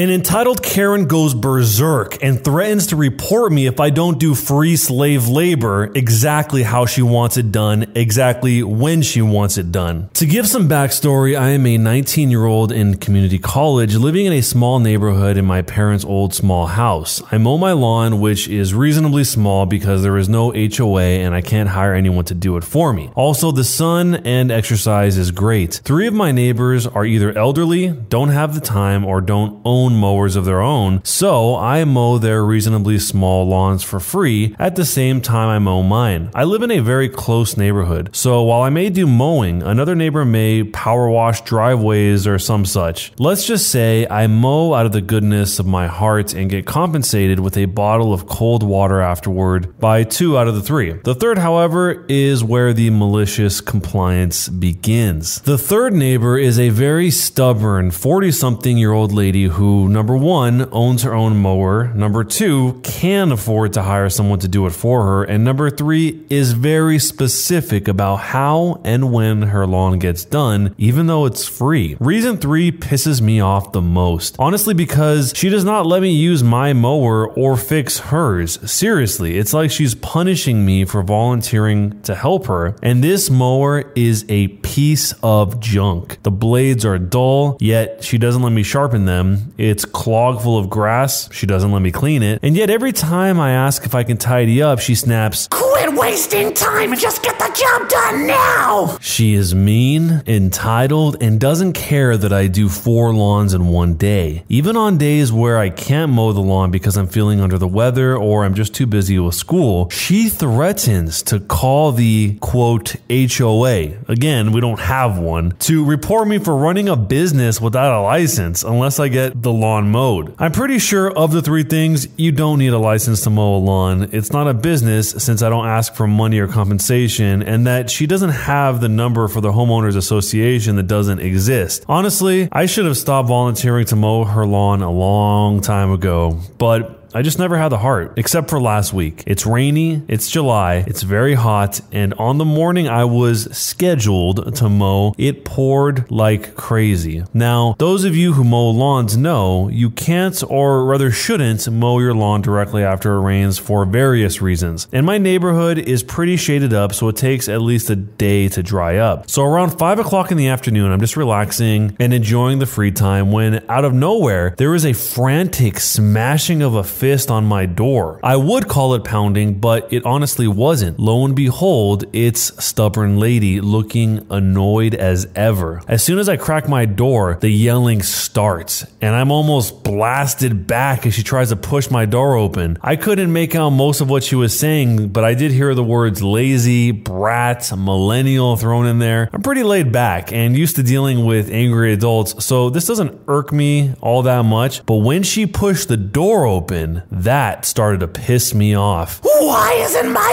An entitled Karen goes berserk and threatens to report me if I don't do free slave labor exactly how she wants it done, exactly when she wants it done. To give some backstory, I am a 19 year old in community college living in a small neighborhood in my parents' old small house. I mow my lawn, which is reasonably small because there is no HOA and I can't hire anyone to do it for me. Also, the sun and exercise is great. Three of my neighbors are either elderly, don't have the time, or don't own mowers of their own, so I mow their reasonably small lawns for free at the same time I mow mine. I live in a very close neighborhood, so while I may do mowing, another neighbor may power wash driveways or some such. Let's just say I mow out of the goodness of my heart and get compensated with a bottle of cold water afterward by two out of the three. The third, however, is where the malicious compliance begins. The third neighbor is a very stubborn 40 something year old lady who, number one, owns her own mower, number two, can afford to hire someone to do it for her, and number three, is very specific about how and when her lawn gets done, even though it's free. Reason three pisses me off the most. Honestly, because she does not let me use my mower or fix hers. Seriously, it's like she's punishing me for volunteering to help her, and this mower is a piece of junk. The blades are dull, yet she doesn't let me sharpen them. It's clogged full of grass, she doesn't let me clean it, and yet every time I ask if I can tidy up, she snaps, Quit wasting time and just get the job done now! She is mean, entitled, and doesn't care that I do four lawns in one day. Even on days where I can't mow the lawn because I'm feeling under the weather or I'm just too busy with school, she threatens to call the quote HOA. Again, we don't have one to report me for running a business without a license unless I get the lawn mowed. I'm pretty sure of the three things, you don't need a license to mow a lawn. It's not a business since I don't ask for money or compensation, and that she doesn't have the number for the homeowners association that doesn't exist. Honestly, I should have stopped volunteering to mow her lawn a long time ago, but I just never had the heart, except for last week. It's rainy, it's July, it's very hot, and on the morning I was scheduled to mow, it poured like crazy. Now, those of you who mow lawns know you can't, or rather shouldn't, mow your lawn directly after it rains for various reasons. And my neighborhood is pretty shaded up, so it takes at least a day to dry up. So around 5 o'clock in the afternoon, I'm just relaxing and enjoying the free time when out of nowhere, there is a frantic smashing of a fist on my door. I would call it pounding, but it honestly wasn't. Lo and behold, it's stubborn lady looking annoyed as ever. As soon as I crack my door, the yelling starts, and I'm almost blasted back as she tries to push my door open. I couldn't make out most of what she was saying, but I did hear the words lazy, brat, millennial thrown in there. I'm pretty laid back and used to dealing with angry adults, so this doesn't irk me all that much. But when she pushed the door open, that started to piss me off. Why isn't my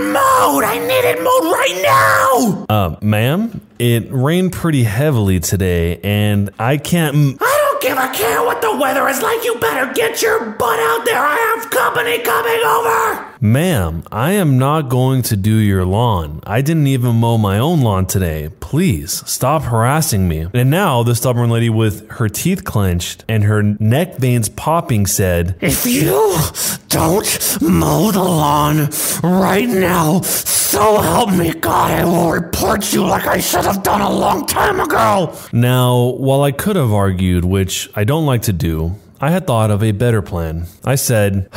lawn mowed? I need it mowed right now! Uh, ma'am, it rained pretty heavily today, and I can't. m- I don't give a care what the weather is like. You better get your butt out there. I have company coming over. Ma'am, I am not going to do your lawn. I didn't even mow my own lawn today. Please stop harassing me. And now the stubborn lady with her teeth clenched and her neck veins popping said, If you don't mow the lawn right now, so help me God, I will report you like I should have done a long time ago. Now, while I could have argued, which I don't like to do, I had thought of a better plan. I said,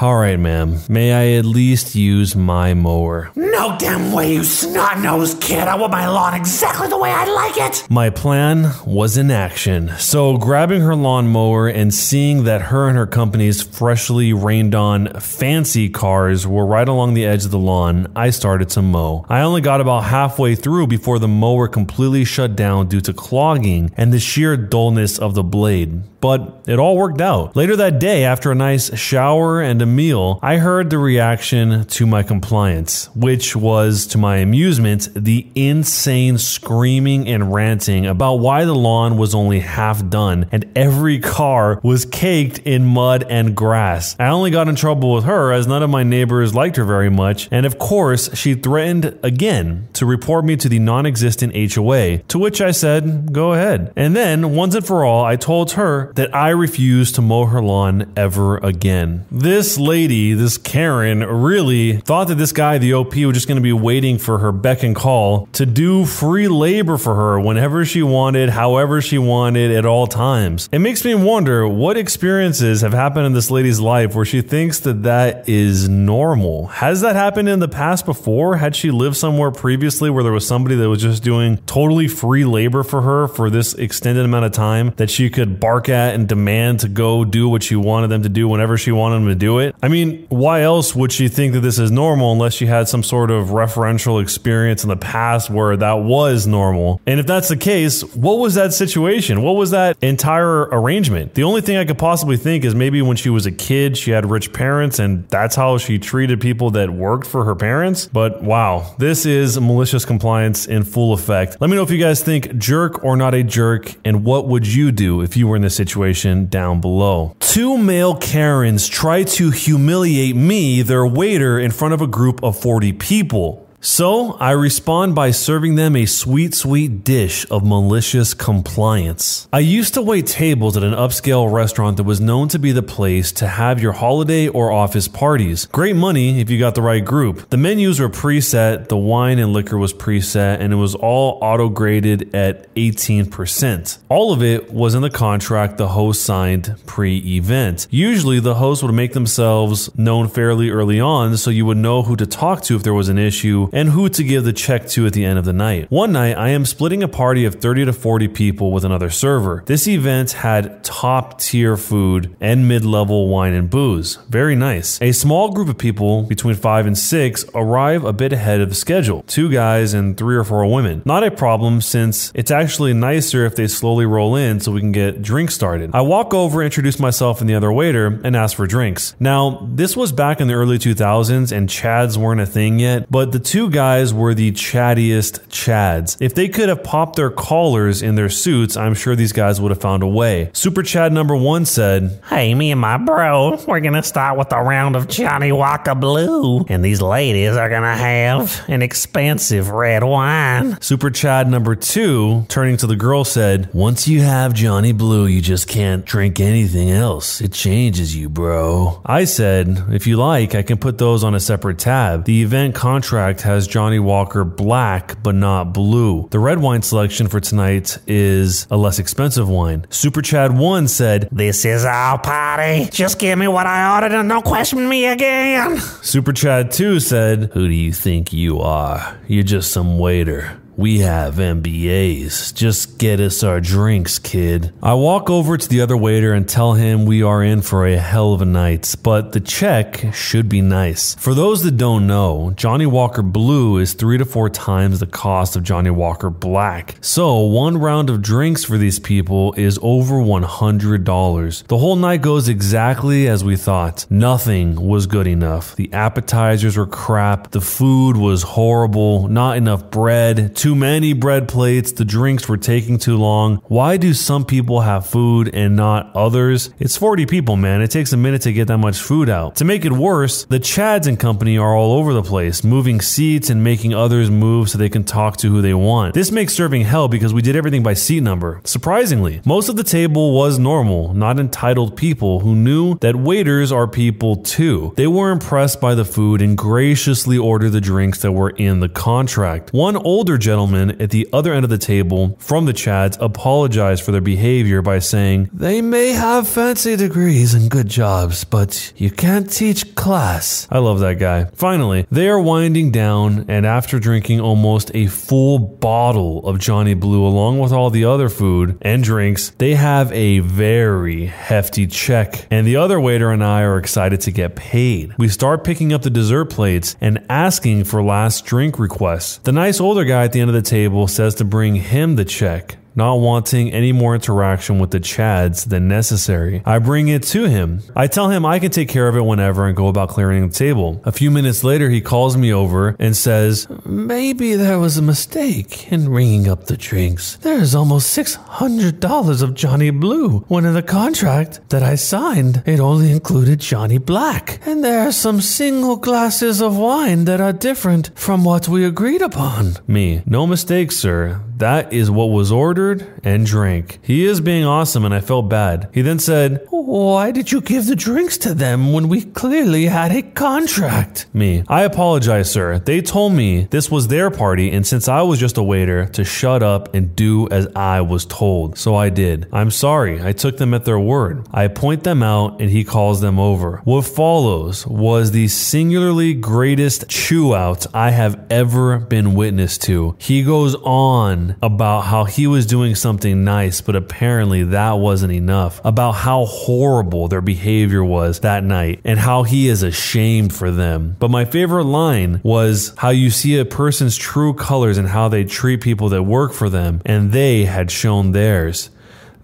All right, ma'am, may I at least use my mower? No damn way, you snot nosed kid. I want my lawn exactly the way I like it. My plan was in action. So, grabbing her lawnmower and seeing that her and her company's freshly rained on fancy cars were right along the edge of the lawn, I started to mow. I only got about halfway through before the mower completely shut down due to clogging and the sheer dullness of the blade. But it all worked out. Later that day, after a nice shower and a meal, I heard the reaction to my compliance, which was, to my amusement, the insane screaming and ranting about why the lawn was only half done and every car was caked in mud and grass. I only got in trouble with her as none of my neighbors liked her very much, and of course, she threatened again to report me to the non existent HOA, to which I said, go ahead. And then, once and for all, I told her that I refused to mow her lawn ever again. This lady, this Karen, really thought that this guy, the OP, was just going to be waiting for her beck and call to do free labor for her whenever she wanted, however she wanted, at all times. It makes me wonder what experiences have happened in this lady's life where she thinks that that is normal. Has that happened in the past before? Had she lived somewhere previously where there was somebody that was just doing totally free labor for her for this extended amount of time that she could bark at and demand to go do what she wanted them to do whenever she wanted them to do it? I mean, why else would she think that this is normal unless she had some sort of referential experience in the past where that was normal? And if that's the case, what was that situation? What was that entire arrangement? The only thing I could possibly think is maybe when she was a kid, she had rich parents and that's how she treated people that worked for her parents. But wow, this is malicious compliance in full effect. Let me know if you guys think jerk or not a jerk and what would you do if you were in this situation down below. Two male Karens try to humiliate me, their waiter, in front of a group of 40 people. So I respond by serving them a sweet, sweet dish of malicious compliance. I used to wait tables at an upscale restaurant that was known to be the place to have your holiday or office parties. Great money if you got the right group. The menus were preset, the wine and liquor was preset, and it was all auto graded at 18%. All of it was in the contract the host signed pre event. Usually, the host would make themselves known fairly early on so you would know who to talk to if there was an issue and who to give the check to at the end of the night. One night, I am splitting a party of 30 to 40 people with another server. This event had top tier food and mid level wine and booze. Very nice. A small group of people, between 5 and 6, arrive a bit ahead of the schedule two guys and three or four women. Not a problem since it's actually nicer if they slowly roll in so we can get drinks started. I walk over, introduce myself and the other waiter, and ask for drinks. Now, this was back in the early 2000s and Chads weren't a thing yet, but the two guys were the chattiest Chads. If they could have popped their collars in their suits, I'm sure these guys would have found a way. Super Chad number one said, Hey, me and my bro, we're gonna start with a round of Johnnie Walker Blue. And these ladies are gonna have an expensive red wine. Super Chad number two, turning to the girl, said, Once you have Johnny Blue, you just can't drink anything else. It changes you, bro. I said, If you like, I can put those on a separate tab. The event contract has Johnnie Walker black but not blue. The red wine selection for tonight is a less expensive wine. Super Chad 1 said, This is our party. Just give me what I ordered and don't question me again. Super Chad 2 said, Who do you think you are? You're just some waiter. We have MBAs. Just get us our drinks, kid. I walk over to the other waiter and tell him we are in for a hell of a night, but the check should be nice. For those that don't know, Johnnie Walker Blue is three to four times the cost of Johnnie Walker Black. So one round of drinks for these people is over $100. The whole night goes exactly as we thought. Nothing was good enough. The appetizers were crap. The food was horrible. Not enough bread too many bread plates, the drinks were taking too long. Why do some people have food and not others? It's 40 people, man. It takes a minute to get that much food out. To make it worse, the Chads and company are all over the place, moving seats and making others move so they can talk to who they want. This makes serving hell because we did everything by seat number. Surprisingly, most of the table was normal, not entitled people who knew that waiters are people too. They were impressed by the food and graciously ordered the drinks that were in the contract. One older gentleman gentleman at the other end of the table from the Chads apologized for their behavior by saying, They may have fancy degrees and good jobs, but you can't teach class. I love that guy. Finally, they are winding down, and after drinking almost a full bottle of Johnny Blue along with all the other food and drinks, they have a very hefty check, and the other waiter and I are excited to get paid. We start picking up the dessert plates and asking for last drink requests. The nice older guy at the end of the table says to bring him the check not wanting any more interaction with the Chads than necessary. I bring it to him. I tell him I can take care of it whenever and go about clearing the table. A few minutes later, he calls me over and says, Maybe there was a mistake in ringing up the drinks. There's almost $600 of Johnny Blue, when in the contract that I signed, it only included Johnny Black. And there are some single glasses of wine that are different from what we agreed upon. Me, no mistake, sir. That is what was ordered and drank. He is being awesome, and I felt bad. He then said, Why did you give the drinks to them when we clearly had a contract? Me, I apologize, sir. They told me this was their party, and since I was just a waiter, to shut up and do as I was told. So I did. I'm sorry, I took them at their word. I point them out, and he calls them over. What follows was the singularly greatest chew out I have ever been witness to. He goes on about how he was doing something nice, but apparently that wasn't enough. About how horrible their behavior was that night and how he is ashamed for them. But my favorite line was how you see a person's true colors and how they treat people that work for them, and they had shown theirs.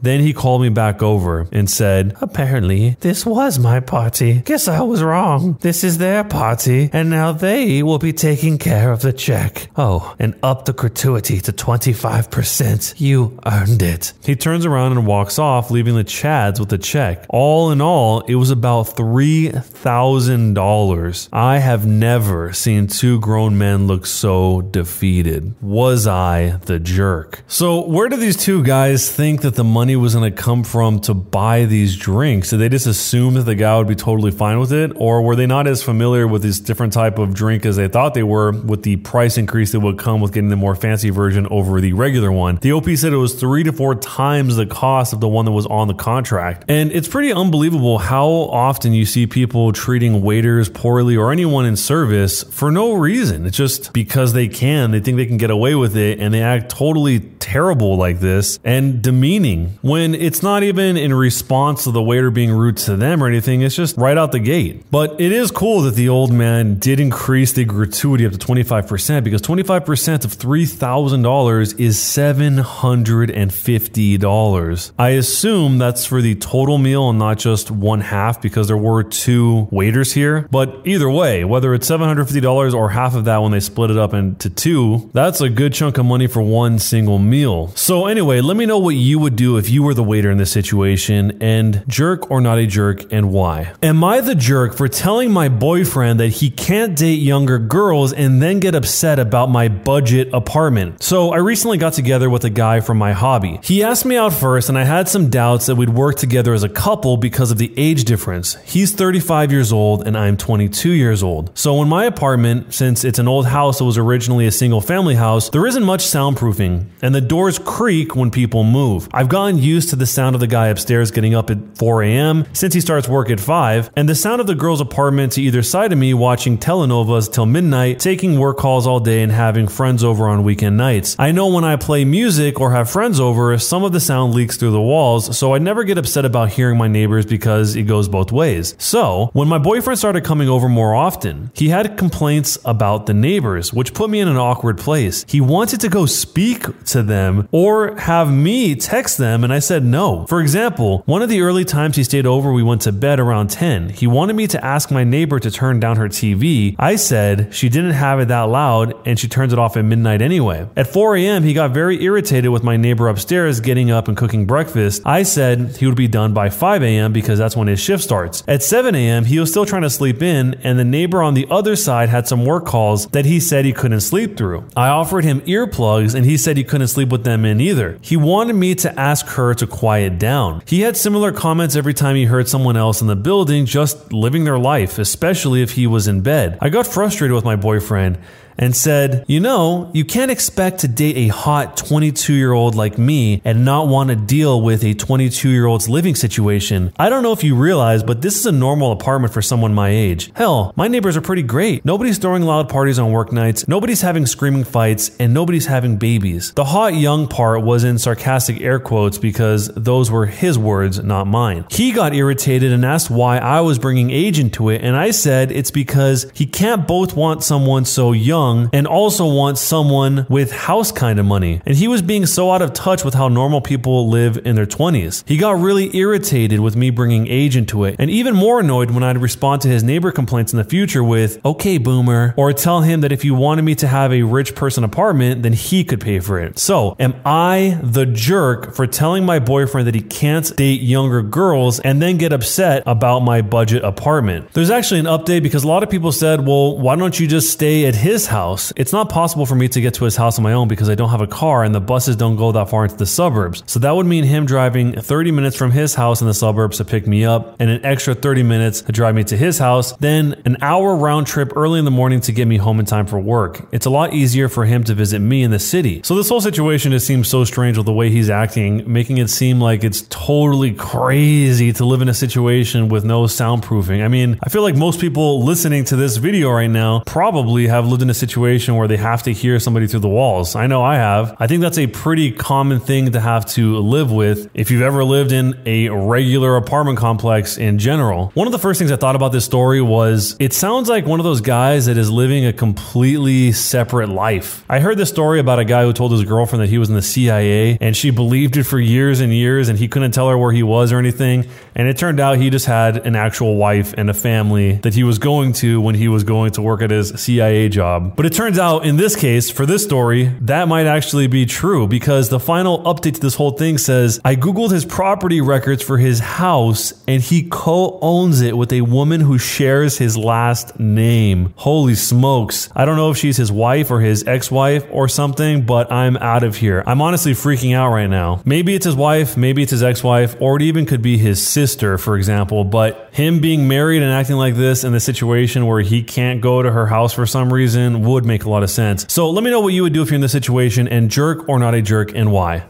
Then he called me back over and said, Apparently, this was my party. Guess I was wrong. This is their party, and now they will be taking care of the check. Oh, and up the gratuity to 25%. You earned it. He turns around and walks off, leaving the Chads with the check. All in all, it was about $3,000. I have never seen two grown men look so defeated. Was I the jerk? So, where do these two guys think that the money was going to come from to buy these drinks? Did they just assume that the guy would be totally fine with it? Or were they not as familiar with this different type of drink as they thought they were with the price increase that would come with getting the more fancy version over the regular one? The OP said it was three to four times the cost of the one that was on the contract. And it's pretty unbelievable how often you see people treating waiters poorly or anyone in service for no reason. It's just because they can, they think they can get away with it and they act totally terrible like this and demeaning when it's not even in response to the waiter being rude to them or anything. It's just right out the gate. But it is cool that the old man did increase the gratuity up to 25% because 25% of $3,000 is $750. I assume that's for the total meal and not just one half because there were two waiters here. But either way, whether it's $750 or half of that when they split it up into two, that's a good chunk of money for one single meal. So anyway, let me know what you would do if you were the waiter in this situation and jerk or not a jerk and why. Am I the jerk for telling my boyfriend that he can't date younger girls and then get upset about my budget apartment? So I recently got together with a guy from my hobby. He asked me out first and I had some doubts that we'd work together as a couple because of the age difference. He's 35 years old and I'm 22 years old. So in my apartment, since it's an old house that was originally a single family house, there isn't much soundproofing and the doors creak when people move. I've gotten used to the sound of the guy upstairs getting up at 4 a.m. since he starts work at 5 and the sound of the girl's apartment to either side of me watching telenovas till midnight, taking work calls all day and having friends over on weekend nights. I know when I play music or have friends over, some of the sound leaks through the walls, so I never get upset about hearing my neighbors because it goes both ways. So, when my boyfriend started coming over more often, he had complaints about the neighbors, which put me in an awkward place. He wanted to go speak to them or have me text them, and I said no. For example, one of the early times he stayed over, we went to bed around 10. He wanted me to ask my neighbor to turn down her TV. I said she didn't have it that loud and she turns it off at midnight anyway. At 4 a.m., he got very irritated with my neighbor upstairs getting up and cooking breakfast. I said he would be done by 5 a.m. because that's when his shift starts. At 7 a.m., he was still trying to sleep in, and the neighbor on the other side had some work calls that he said he couldn't sleep through. I offered him earplugs, and he said he couldn't sleep with them in either. He wanted me to ask her to quiet down. He had similar comments every time he heard someone else in the building just living their life, especially if he was in bed. I got frustrated with my boyfriend and said, You know, you can't expect to date a hot 22 year old like me and not want to deal with a 22 year old's living situation. I don't know if you realize, but this is a normal apartment for someone my age. Hell, my neighbors are pretty great. Nobody's throwing loud parties on work nights, nobody's having screaming fights, and nobody's having babies. The hot young part was in sarcastic air quotes because those were his words, not mine. He got irritated and asked why I was bringing age into it, and I said it's because he can't both want someone so young and also want someone with house kind of money. And he was being so out of touch with how normal people live in their 20s. He got really irritated with me bringing age into it, and even more annoyed when I'd respond to his neighbor complaints in the future with, okay, boomer, or tell him that if he wanted me to have a rich person apartment, then he could pay for it. So, am I the jerk for telling my boyfriend that he can't date younger girls and then get upset about my budget apartment? There's actually an update because a lot of people said, well, why don't you just stay at his house? House. It's not possible for me to get to his house on my own because I don't have a car and the buses don't go that far into the suburbs. So that would mean him driving 30 minutes from his house in the suburbs to pick me up and an extra 30 minutes to drive me to his house, then an hour round trip early in the morning to get me home in time for work. It's a lot easier for him to visit me in the city. So this whole situation just seems so strange with the way he's acting, making it seem like it's totally crazy to live in a situation with no soundproofing. I mean, I feel like most people listening to this video right now probably have lived in a situation where they have to hear somebody through the walls. I know I have. I think that's a pretty common thing to have to live with if you've ever lived in a regular apartment complex in general. One of the first things I thought about this story was it sounds like one of those guys that is living a completely separate life. I heard this story about a guy who told his girlfriend that he was in the CIA and she believed it for years and years and he couldn't tell her where he was or anything. And it turned out he just had an actual wife and a family that he was going to when he was going to work at his CIA But it turns out in this case, for this story, that might actually be true because the final update to this whole thing says I Googled his property records for his house and he co owns it with a woman who shares his last name. Holy smokes. I don't know if she's his wife or his ex wife or something, but I'm out of here. I'm honestly freaking out right now. Maybe it's his wife, maybe it's his ex wife, or it even could be his sister, for example. But him being married and acting like this in the situation where he can't go to her house for some reason would make a lot of sense. So let me know what you would do if you're in this situation and jerk or not a jerk and why.